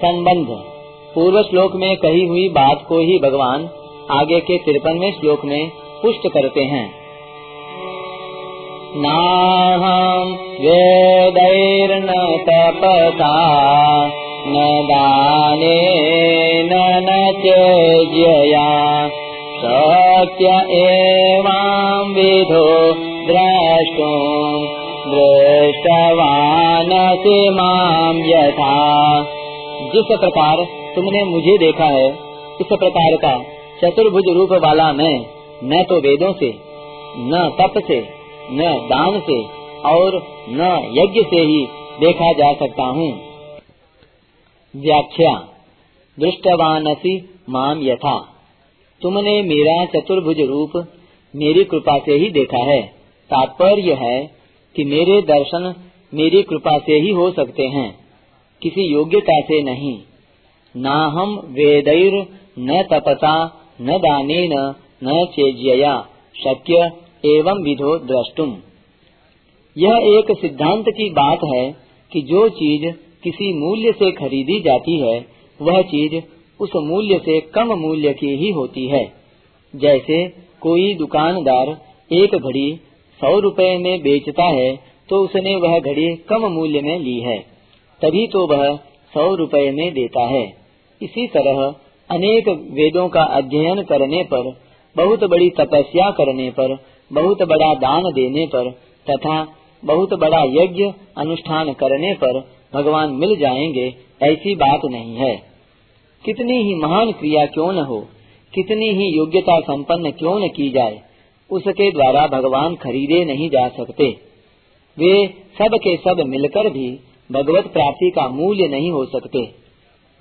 संबंध। पूर्व श्लोक में कही हुई बात को ही भगवान आगे के तिरपनवे श्लोक में पुष्ट करते हैं। नाहं वेदैर्न तपसा न दानेन न चेज्यया शक्य एवां विधो द्रष्टुम् दृष्टवानसि माम् यथा। जिस प्रकार तुमने मुझे देखा है, इस प्रकार का चतुर्भुज रूप वाला मैं न तो वेदों से, न तप से, न दान से और न यज्ञ से ही देखा जा सकता हूँ। व्याख्या, दृष्टवानसी माम यथा। तुमने मेरा चतुर्भुज रूप मेरी कृपा से ही देखा है। तात्पर्य है कि मेरे दर्शन मेरी कृपा से ही हो सकते हैं। किसी योग्यता से नहीं। न हम वेदैर न तपसा, न दाने न चेज्यया, शक्य एवं विधो द्रष्टुम। यह एक सिद्धांत की बात है कि जो चीज़ किसी मूल्य से खरीदी जाती है, वह चीज़ उस मूल्य से कम मूल्य की ही होती है। जैसे कोई दुकानदार एक घड़ी सौ रुपए में बेचता है तो उसने वह घड़ी कम मूल्य में ली है। तभी तो वह सौ रुपए में देता है। इसी तरह अनेक वेदों का अध्ययन करने पर, बहुत बड़ी तपस्या करने पर, बहुत बड़ा दान देने पर, तथा बहुत बड़ा यज्ञ अनुष्ठान करने पर भगवान मिल जाएँगे, ऐसी बात नहीं है। कितनी ही महान क्रिया क्यों न हो, कितनी ही योग्यता संपन्न क्यों न की जाए, उसके द्वारा भगवान खरीदे नहीं जा सकते। वे सब के सब मिलकर भी भगवत प्राप्ति का मूल्य नहीं हो सकते।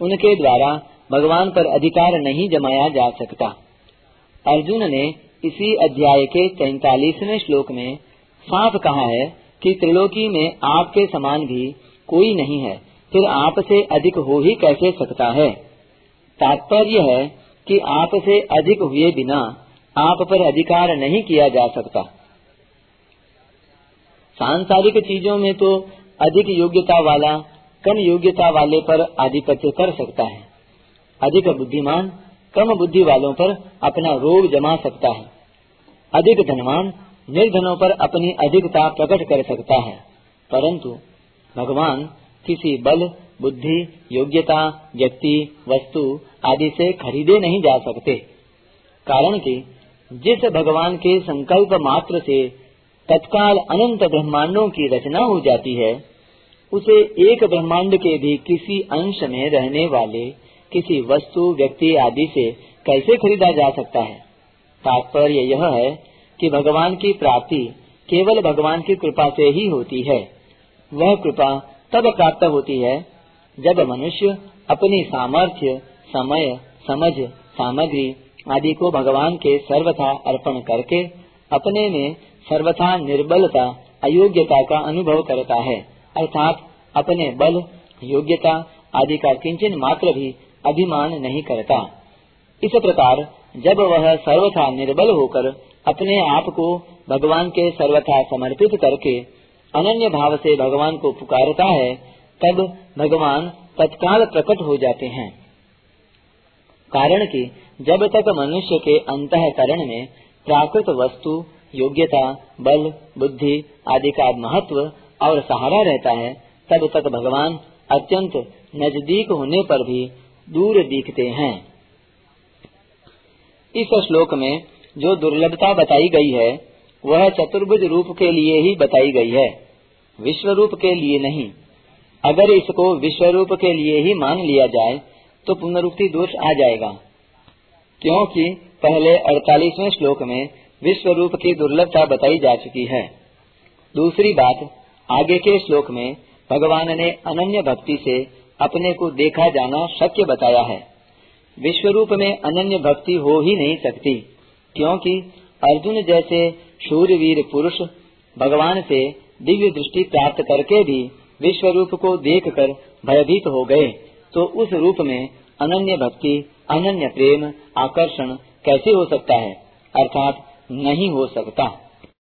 उनके द्वारा भगवान पर अधिकार नहीं जमाया जा सकता। अर्जुन ने इसी अध्याय के तैतालीसवें श्लोक में साफ़ कहा है कि त्रिलोकी में आपके समान भी कोई नहीं है, फिर आपसे अधिक हो ही कैसे सकता है? तात्पर्य है कि आपसे अधिक हुए बिना आप पर अधिकार नहीं किया जा सकता। सांसारिक चीज़ों में तो अधिक योग्यता वाला, कम योग्यता वाले पर आधिपत्य कर सकता है। अधिक बुद्धिमान, कम बुद्धि वालों पर अपना रोग जमा सकता है। अधिक धनवान, निर्धनों पर अपनी अधिकता प्रकट कर सकता है। परंतु भगवान किसी बल, बुद्धि, योग्यता, व्यक्ति, वस्तु आदि से खरीदे नहीं जा सकते। कारण कि जिस भगवान के संकल्प मात्र से तत्काल अनंत ब्रह्मांडों की रचना हो जाती है। उसे एक ब्रह्मांड के भी किसी अंश में रहने वाले किसी वस्तु, व्यक्ति आदि से कैसे खरीदा जा सकता है? तात्पर्य यह है कि भगवान की प्राप्ति केवल भगवान की कृपा से ही होती है। वह कृपा तब प्राप्त होती है जब मनुष्य अपनी सामर्थ्य, समय, समझ, सामग्री आदि को भगवान के सर्वथा अर्पण करके अपने में सर्वथा निर्बलता, अयोग्यता का अनुभव करता है। अर्थात अपने बल, योग्यता आदि का किंचन मात्र भी अभिमान नहीं करता। इस प्रकार जब वह सर्वथा निर्बल होकर अपने आप को भगवान के सर्वथा समर्पित करके अनन्य भाव से भगवान को पुकारता है, तब भगवान तत्काल प्रकट हो जाते हैं। कारण कि जब तक मनुष्य के अंतकरण में प्राकृत वस्तु योग्यता, बल, बुद्धि आदि का महत्व और सहारा रहता है, तब तक भगवान अत्यंत नज़दीक होने पर भी दूर दिखते हैं। इस श्लोक में जो दुर्लभता बताई गई है, वह चतुर्भुज रूप के लिए ही बताई गई है विश्व रूप के लिए नहीं। अगर इसको विश्व रूप के लिए ही मान लिया जाए तो पुनरुक्ति दोष आ जाएगा। क्योंकि पहले अड़तालीसवें श्लोक में विश्व रूप की दुर्लभता बताई जा चुकी है। दूसरी बात, आगे के श्लोक में भगवान ने अनन्य भक्ति से अपने को देखा जाना शक्य बताया है। विश्व रूप में अनन्य भक्ति हो ही नहीं सकती, क्योंकि अर्जुन जैसे शूरवीर पुरुष भगवान से दिव्य दृष्टि प्राप्त करके भी विश्व रूप को देखकर भयभीत हो गए तो उस रूप में अनन्य भक्ति, अनन्य प्रेम, आकर्षण कैसे हो सकता है? अर्थात नहीं हो सकता।